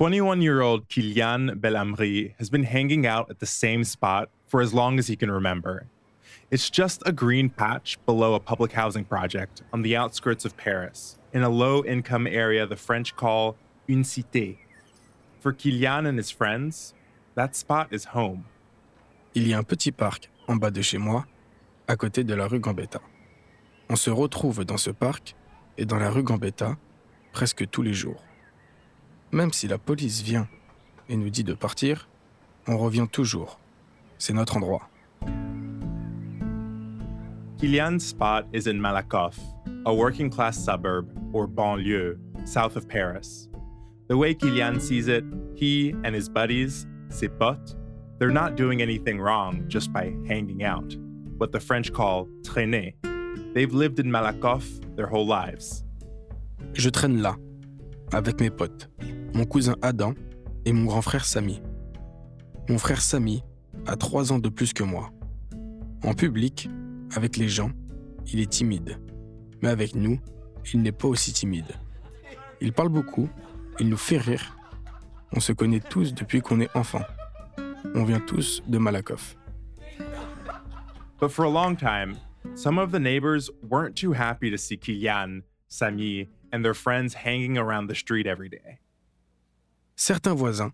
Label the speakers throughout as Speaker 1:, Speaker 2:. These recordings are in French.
Speaker 1: 21 year old Kylian Belhamri has been hanging out at the same spot for as long as he can remember. It's just a green patch below a public housing project on the outskirts of Paris, in a low income area the French call une cité. For Kylian and his friends, that spot is home.
Speaker 2: Il y a un petit parc en bas de chez moi, à côté de la rue Gambetta. On se retrouve dans ce parc et dans la rue Gambetta presque tous les jours. Même si la police vient et nous dit de partir, on revient toujours. C'est notre endroit.
Speaker 1: Kylian's spot is in Malakoff, a working class suburb or banlieue south of Paris. The way Kylian sees it, he and his buddies, ses potes, they're not doing anything wrong just by hanging out, what the French call traîner. They've lived in Malakoff their whole lives.
Speaker 2: Je traîne là, avec mes potes, mon cousin Adam et mon grand frère Samy. Mon frère Samy a trois ans de plus que moi. En public, avec les gens, il est timide. Mais avec nous, il n'est pas aussi timide. Il parle beaucoup, il nous fait rire. On se connaît tous depuis qu'on est enfant. On vient tous de Malakoff.
Speaker 1: But for a long time, some of the neighbors weren't too happy to see Kylian, Samy, and their friends hanging around the street every day.
Speaker 2: Certains voisins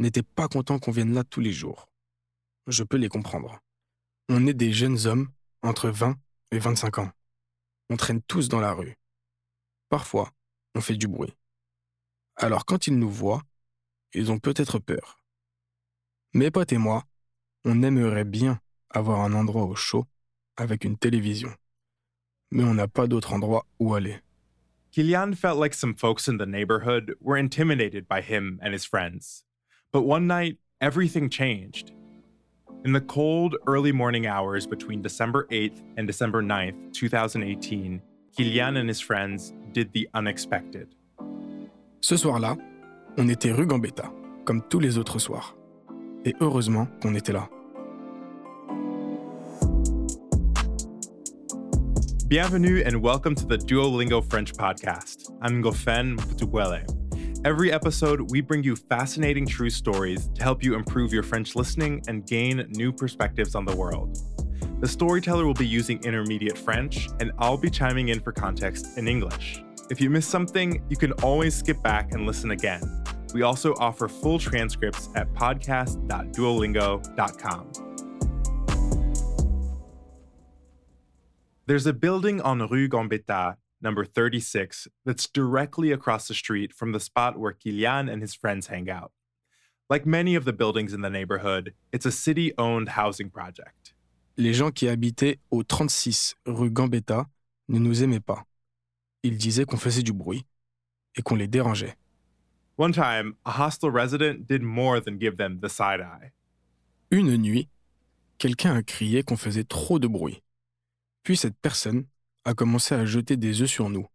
Speaker 2: n'étaient pas contents qu'on vienne là tous les jours. Je peux les comprendre. On est des jeunes hommes entre 20 et 25 ans. On traîne tous dans la rue. Parfois, on fait du bruit. Alors quand ils nous voient, ils ont peut-être peur. Mes potes et moi, on aimerait bien avoir un endroit au chaud avec une télévision. Mais on n'a pas d'autre endroit où aller.
Speaker 1: Kylian felt like some folks in the neighborhood were intimidated by him and his friends. But one night, everything changed. In the cold, early morning hours between December 8th and December 9th, 2018, Kilian and his friends did the unexpected.
Speaker 2: Ce soir-là, on était rue Gambetta, comme tous les autres soirs. Et heureusement qu'on était là.
Speaker 1: Bienvenue and welcome to the Duolingo French podcast. I'm Ngofen Mputuwele. Every episode, we bring you fascinating true stories to help you improve your French listening and gain new perspectives on the world. The storyteller will be using intermediate French, and I'll be chiming in for context in English. If you miss something, you can always skip back and listen again. We also offer full transcripts at podcast.duolingo.com. There's a building on Rue Gambetta, number 36, that's directly across the street from the spot where Kilian and his friends hang out. Like many of the buildings in the neighborhood, it's a city owned housing project.
Speaker 2: Les gens qui habitaient au 36 rue Gambetta ne nous aimaient pas. Ils disaient qu'on faisait du bruit et qu'on les dérangeait.
Speaker 1: One time, a hostel resident did more than give them the side eye.
Speaker 2: Une nuit, quelqu'un a crié qu'on faisait trop de bruit. Puis cette personne a commencé à jeter des œufs sur nous.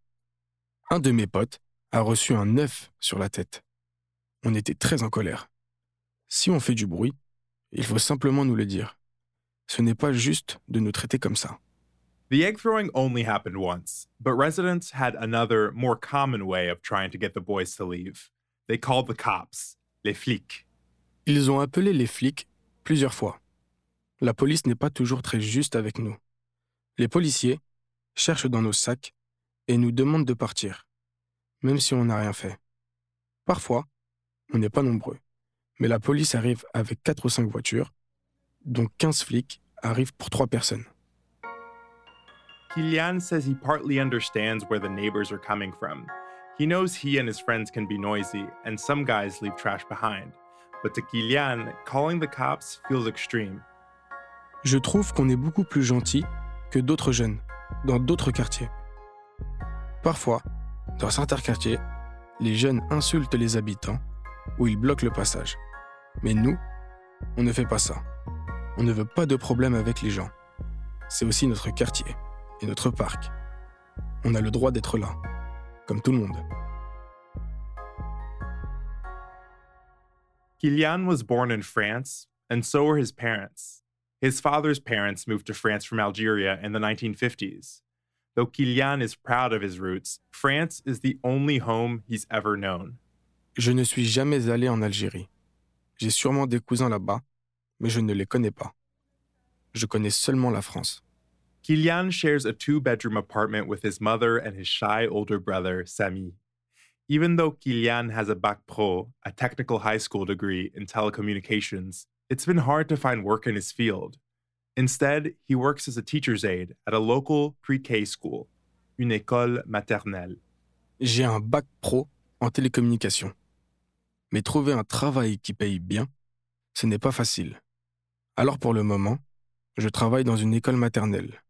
Speaker 2: Un de mes potes a reçu un œuf sur la tête. On était très en colère. Si on fait du bruit, il faut simplement nous le dire. Ce n'est pas juste de nous traiter comme ça.
Speaker 1: The egg throwing only happened once, but residents had another, more common way of trying to get the boys to leave. They called the cops, les flics.
Speaker 2: Ils ont appelé les flics plusieurs fois. La police n'est pas toujours très juste avec nous. Les policiers cherchent dans nos sacs et nous demandent de partir, même si on n'a rien fait. Parfois, on n'est pas nombreux, mais la police arrive avec 4 ou 5 voitures, donc 15 flics arrivent pour 3 personnes.
Speaker 1: Kylian says he partly understands where the neighbors are coming from. He knows he and his friends can be noisy, and some guys leave trash behind. But to Kylian, calling the cops feels extreme.
Speaker 2: Je trouve qu'on est beaucoup plus gentil que d'autres jeunes, dans d'autres quartiers. Parfois, dans certains quartiers, les jeunes insultent les habitants ou ils bloquent le passage. Mais nous, on ne fait pas ça. On ne veut pas de problème avec les gens. C'est aussi notre quartier et notre parc. On a le droit d'être là, comme tout le monde.
Speaker 1: Kylian was born in France, and so were his parents. His father's parents moved to France from Algeria in the 1950s. Though Kilian is proud of his roots, France is the only home he's ever known.
Speaker 2: Je ne suis jamais allé en Algérie. J'ai sûrement des cousins là-bas, mais je ne les connais pas. Je connais seulement la France.
Speaker 1: Kilian shares a two bedroom apartment with his mother and his shy older brother, Sami. Even though Kilian has a Bac Pro, a technical high school degree in telecommunications, it's been hard to find work in his field. Instead, he works as a teacher's aide at a local pre K school, une école maternelle.
Speaker 2: J'ai un Bac Pro en télécommunications. Mais trouver un travail qui paye bien, ce n'est pas facile. Alors pour le moment, je travaille dans une école maternelle.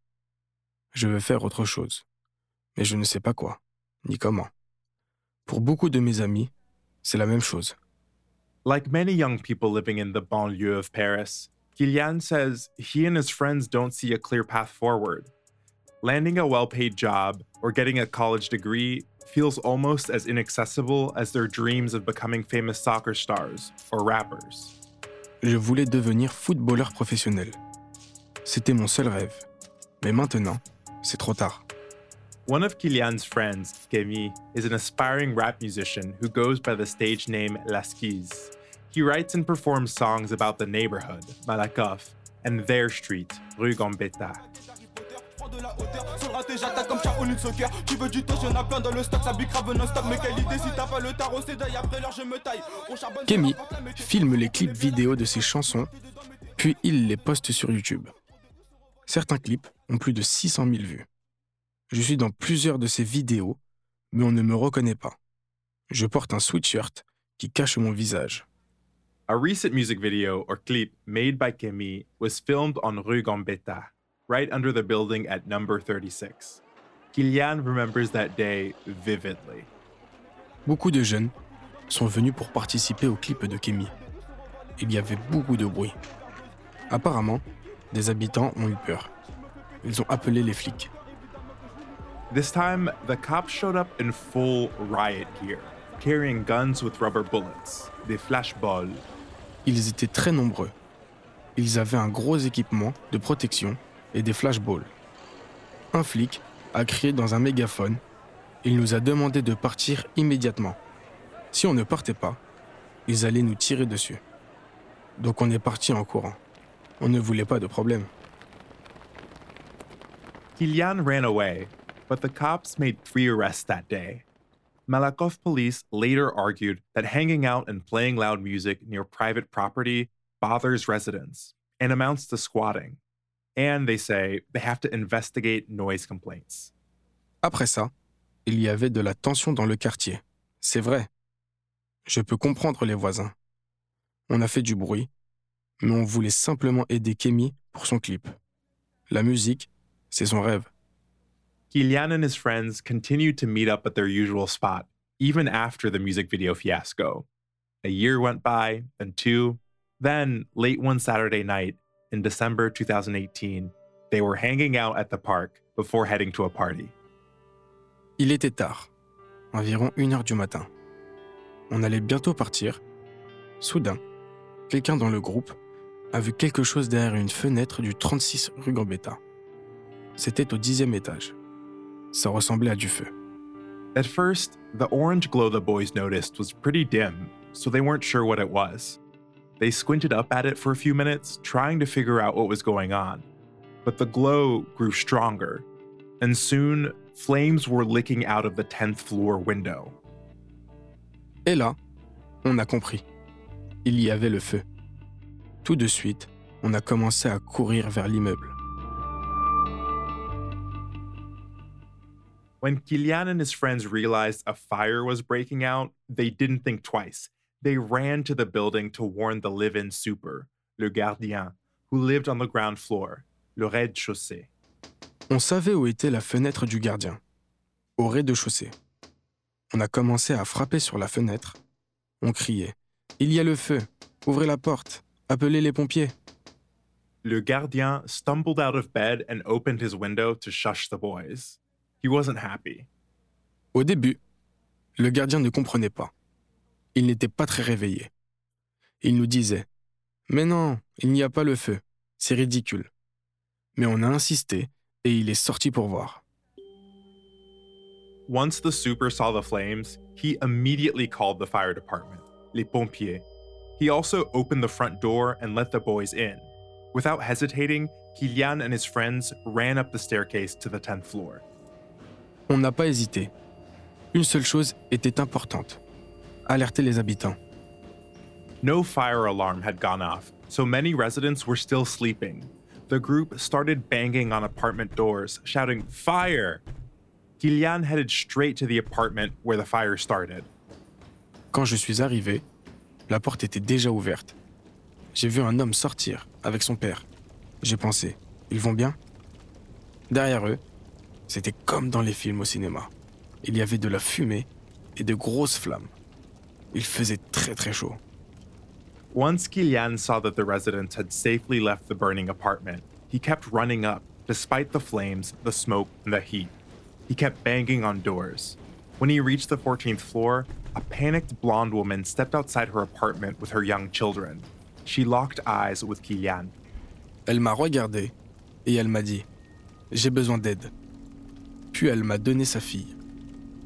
Speaker 2: Je veux faire autre chose. Mais je ne sais pas quoi, ni comment. Pour beaucoup de mes amis, c'est la même chose.
Speaker 1: Like many young people living in the banlieue of Paris, Kylian says he and his friends don't see a clear path forward. Landing a well paid job or getting a college degree feels almost as inaccessible as their dreams of becoming famous soccer stars or rappers.
Speaker 2: Je voulais devenir footballeur professionnel. C'était mon seul rêve. Mais maintenant, c'est trop tard.
Speaker 1: One of Kylian's friends, Kemi, is an aspiring rap musician who goes by the stage name Laskiz. He writes and performs songs about the neighborhood, Malakoff, and their street, Rue Gambetta.
Speaker 2: Kemi filme les clips vidéo de ses chansons, puis il les poste sur YouTube. Certains clips ont plus de 600 000 vues. Je suis dans plusieurs de ces vidéos, mais on ne me reconnaît pas. Je porte un sweatshirt qui cache mon visage.
Speaker 1: A recent music video or clip made by Kemi was filmed on Rue Gambetta, right under the building at number 36. Kylian remembers that day vividly.
Speaker 2: Beaucoup de jeunes sont venus pour participer au clip de Kemi. Il y avait beaucoup de bruit. Apparemment, des habitants ont eu peur. Ils ont appelé les flics.
Speaker 1: This time, the cops showed up in full riot gear, carrying guns with rubber bullets, des flashballs.
Speaker 2: Ils étaient très nombreux. Ils avaient un gros équipement de protection et des flashballs. Un flic a crié dans un mégaphone. Il nous a demandé de partir immédiatement. Si on ne partait pas, ils allaient nous tirer dessus. Donc on est parti en courant. On ne voulait pas de problème.
Speaker 1: Kylian ran away, but the cops made three arrests that day. Malakoff police later argued that hanging out and playing loud music near private property bothers residents and amounts to squatting. And they say they have to investigate noise complaints.
Speaker 2: Après ça, il y avait de la tension dans le quartier. C'est vrai. Je peux comprendre les voisins. On a fait du bruit, mais on voulait simplement aider Kemi pour son clip. La musique, c'est son rêve.
Speaker 1: Kylian and his friends continued to meet up at their usual spot, even after the music video fiasco. A year went by, then two. Then, late one Saturday night, in December 2018, they were hanging out at the park before heading to a party.
Speaker 2: Il était tard, environ une heure du matin. On allait bientôt partir. Soudain, quelqu'un dans le groupe a vu quelque chose derrière une fenêtre du 36 rue Gambetta. C'était au dixième étage. Ça ressemblait à du feu.
Speaker 1: At first, the orange glow the boys noticed was pretty dim, so they weren't sure what it was. They squinted up at it for a few minutes, trying to figure out what was going on. But the glow grew stronger, and soon flames were licking out of the 10th floor window.
Speaker 2: Et là, on a compris. Il y avait le feu. Tout de suite, on a commencé à courir vers l'immeuble.
Speaker 1: When Kylian and his friends realized a fire was breaking out, they didn't think twice. They ran to the building to warn the live in super, le gardien, who lived on the ground floor, le rez-de-chaussée.
Speaker 2: On savait où était la fenêtre du gardien, au rez-de-chaussée. On a commencé à frapper sur la fenêtre. On criait Il y a le feu Ouvrez la porte Appelez les pompiers
Speaker 1: Le gardien stumbled out of bed and opened his window to shush the boys. He wasn't happy.
Speaker 2: Au début, le gardien ne comprenait pas. Il n'était pas très réveillé. Il nous disait Mais non, il n'y a pas le feu. C'est ridicule. Mais on a insisté et il est sorti pour voir.
Speaker 1: Once the super saw the flames, he immediately called the fire department, les pompiers. He also opened the front door and let the boys in. Without hesitating, Kilian and his friends ran up the staircase to the 10th floor.
Speaker 2: On n'a pas hésité. Une seule chose était importante alerter les habitants.
Speaker 1: No fire alarm had gone off, so many residents were still sleeping. The group started banging on apartment doors, shouting, Fire! Kilian headed straight to the apartment where the fire started.
Speaker 2: Quand je suis arrivé, la porte était déjà ouverte. J'ai vu un homme sortir avec son père. J'ai pensé, ils vont bien? Derrière eux, c'était comme dans les films au cinéma. Il y avait de la fumée et de grosses flammes. Il faisait très très chaud.
Speaker 1: Once Kilian saw that the residents had safely left the burning apartment, he kept running up, despite the flames, the smoke, and the heat. He kept banging on doors. When he reached the 14th floor, a panicked blonde woman stepped outside her apartment with her young children. She locked eyes with Kilian.
Speaker 2: Elle m'a regardé et elle m'a dit J'ai besoin d'aide. Puis elle m'a donné sa fille.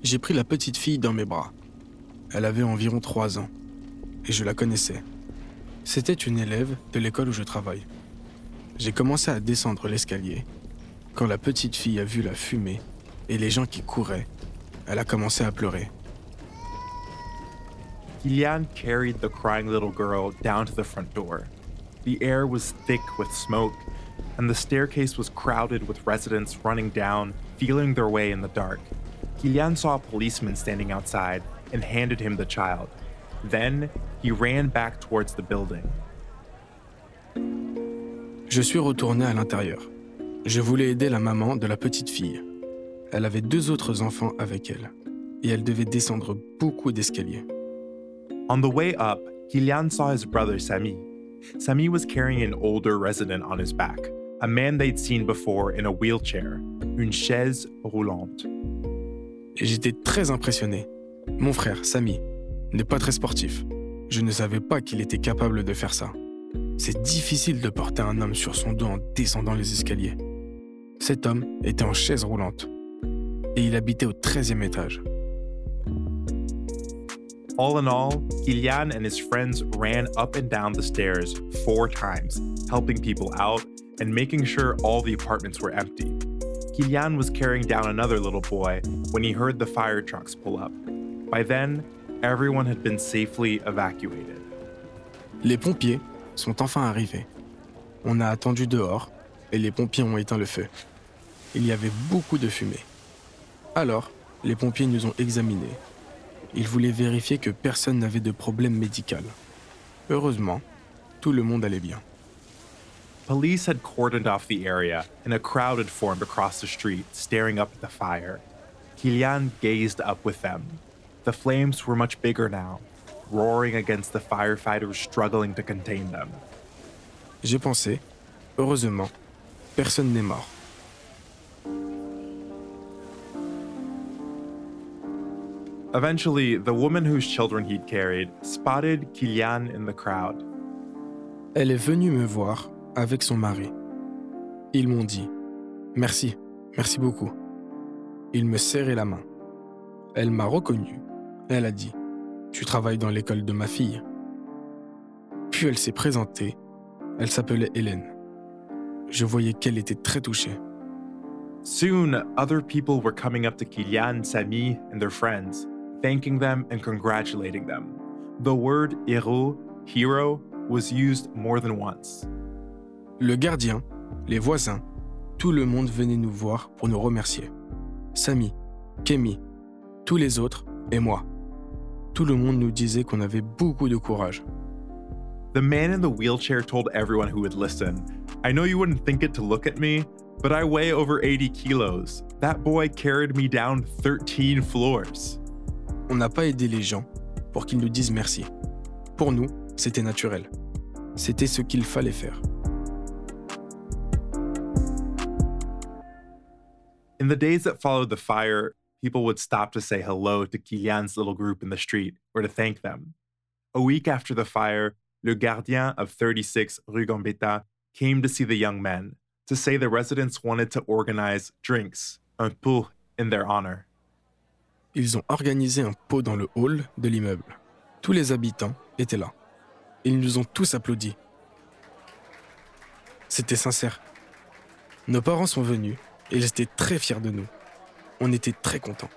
Speaker 2: J'ai pris la petite fille dans mes bras. Elle avait environ trois ans et je la connaissais. C'était une élève de l'école où je travaille. J'ai commencé à descendre l'escalier. Quand la petite fille a vu la fumée et les gens qui couraient, elle a commencé à pleurer.
Speaker 1: Kilian carried the crying little girl down to the front door. The air was thick with smoke, and the staircase was crowded with residents running down, feeling their way in the dark. Kilian saw a policeman standing outside and handed him the child. Then he ran back towards the building.
Speaker 2: Je suis retourné à l'intérieur. Je voulais aider la maman de la petite fille. Elle avait deux autres enfants avec elle, et elle devait descendre beaucoup d'escaliers.
Speaker 1: On the way up, Kilian saw his brother Sami. Sami was carrying an older resident on his back, a man they'd seen before in a wheelchair, une chaise roulante.
Speaker 2: J'étais très impressionné. Mon frère, Sami, n'est pas très sportif. Je ne savais pas qu'il était capable de faire ça. C'est difficile de porter un homme sur son dos en descendant les escaliers. Cet homme était en chaise roulante et il habitait au 13e étage.
Speaker 1: All in all, Kilian and his friends ran up and down the stairs four times, helping people out and making sure all the apartments were empty. Kilian was carrying down another little boy when he heard the fire trucks pull up. By then, everyone had been safely evacuated.
Speaker 2: Les pompiers sont enfin arrivés. On a attendu dehors et les pompiers ont éteint le feu. Il y avait beaucoup de fumée. Alors, les pompiers nous ont examinés. Ils voulaient vérifier que personne n'avait de problème médical. Heureusement, tout le monde allait bien.
Speaker 1: Police had cordoned off the area, and a crowd had formed across the street, staring up at the fire. Kilian gazed up with them. The flames were much bigger now, roaring against the firefighters struggling to contain them.
Speaker 2: J'ai pensé, heureusement, personne n'est mort.
Speaker 1: Eventually, the woman whose children he'd carried spotted Kilian in the crowd.
Speaker 2: Elle est venue me voir avec son mari. Ils m'ont dit Merci, merci beaucoup. Ils me serraient la main. Elle m'a reconnu. Elle a dit Tu travailles dans l'école de ma fille. Puis elle s'est présentée. Elle s'appelait Hélène. Je voyais qu'elle était très touchée.
Speaker 1: Soon, other people were coming up to Kilian, Sami, and their friends, thanking them and congratulating them. The word héros, hero, was used more than once.
Speaker 2: Le gardien, les voisins, tout le monde venait nous voir pour nous remercier. Sami, Kemi, tous les autres et moi. Tout le monde nous disait qu'on avait beaucoup de courage.
Speaker 1: The man in the wheelchair told everyone who would listen I know you wouldn't think it to look at me, but I weigh over 80 kilos. That boy carried me down 13 floors.
Speaker 2: On n'a pas aidé les gens pour qu'ils nous disent merci. Pour nous, c'était naturel. C'était ce qu'il fallait faire.
Speaker 1: In the days that followed the fire, people would stop to say hello to Kilian's little group in the street or to thank them. A week after the fire, Le Gardien of 36 Rue Gambetta came to see the young men to say the residents wanted to organize drinks, un pour, in their honor.
Speaker 2: Ils ont organisé un pot dans le hall de l'immeuble. Tous les habitants étaient là. Ils nous ont tous applaudis. C'était sincère. Nos parents sont venus et ils étaient très fiers de nous. On était très contents.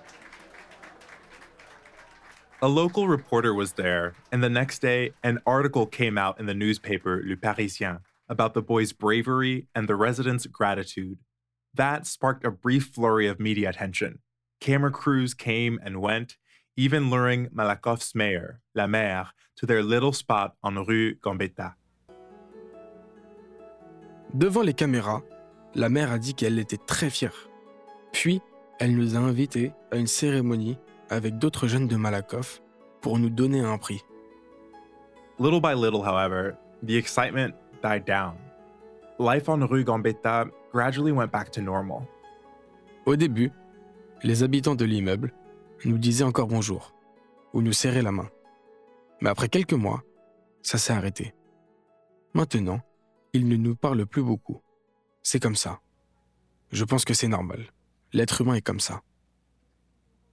Speaker 1: A local reporter was there, and the next day, an article came out in the newspaper Le Parisien about the boys' bravery and the residents' gratitude. That sparked a brief flurry of media attention. Camera crews came and went, even luring Malakoff's mayor, La Mère, to their little spot on Rue Gambetta.
Speaker 2: Devant les caméras, la mère a dit qu'elle était très fière. Puis, elle nous a invités à une cérémonie avec d'autres jeunes de Malakoff pour nous donner un prix.
Speaker 1: Little by little, however, the excitement died down. Life on Rue Gambetta gradually went back to normal.
Speaker 2: Au début, les habitants de l'immeuble nous disaient encore bonjour ou nous serraient la main. Mais après quelques mois, ça s'est arrêté. Maintenant, ils ne nous parlent plus beaucoup. C'est comme ça. Je pense que c'est normal. L'être humain est comme ça.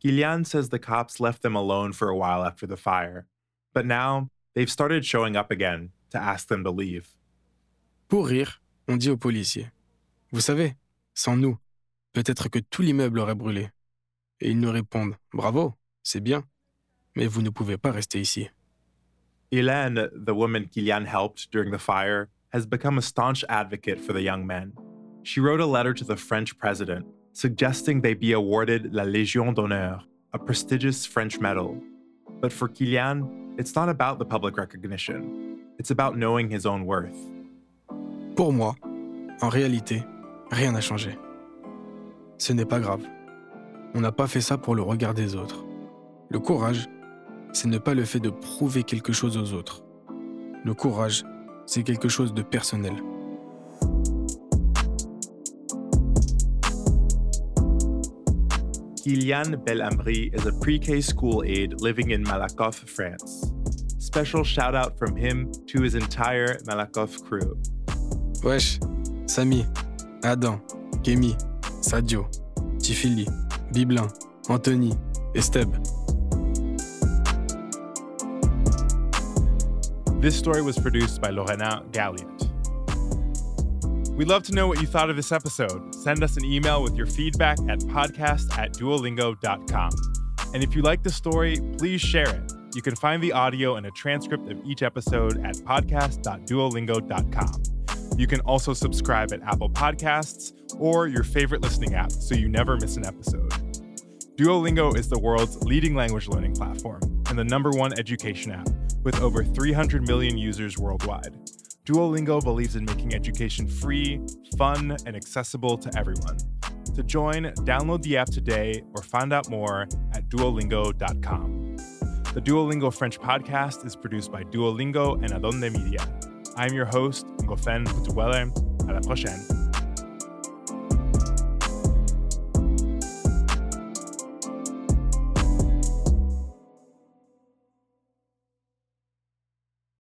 Speaker 1: Gillian says the cops left them alone for a while after the fire, but now they've started showing up again to ask them to leave.
Speaker 2: Pour rire, on dit aux policiers Vous savez, sans nous, peut-être que tout l'immeuble aurait brûlé. Et ils nous répondent Bravo, c'est bien, mais vous ne pouvez pas rester ici.
Speaker 1: Hélène, the woman Gillian helped during the fire, has become a staunch advocate for the young men. She wrote a letter to the French president suggesting they be awarded la Légion d'honneur, a prestigious French medal. But for Kilian, it's not about the public recognition. It's about knowing his own worth.
Speaker 2: Pour moi, en réalité, rien n'a changé. Ce n'est pas grave. On n'a pas fait ça pour le regard des autres. Le courage, c'est ne pas le fait de prouver quelque chose aux autres. Le courage, c'est quelque chose de personnel.
Speaker 1: Kylian Belhamri is a pre-K school aide living in Malakoff, France. Special shout out from him to his entire Malakoff crew.
Speaker 2: Wesh, Samy, Adam, Kémy, Sadio, Tifili, Biblin, Anthony, Esteb.
Speaker 1: This story was produced by Lorena Galliot. We'd love to know what you thought of this episode. Send us an email with your feedback at podcast at duolingo.com. And if you like the story, please share it. You can find the audio and a transcript of each episode at podcast.duolingo.com. You can also subscribe at Apple Podcasts or your favorite listening app so you never miss an episode. Duolingo is the world's leading language learning platform and the number one education app with over 300 million users worldwide. Duolingo believes in making education free, fun, and accessible to everyone. To join, download the app today or find out more at duolingo.com. The Duolingo French podcast is produced by Duolingo and Adonde Media. I'm your host, Ngofen Putuwele. À la prochaine.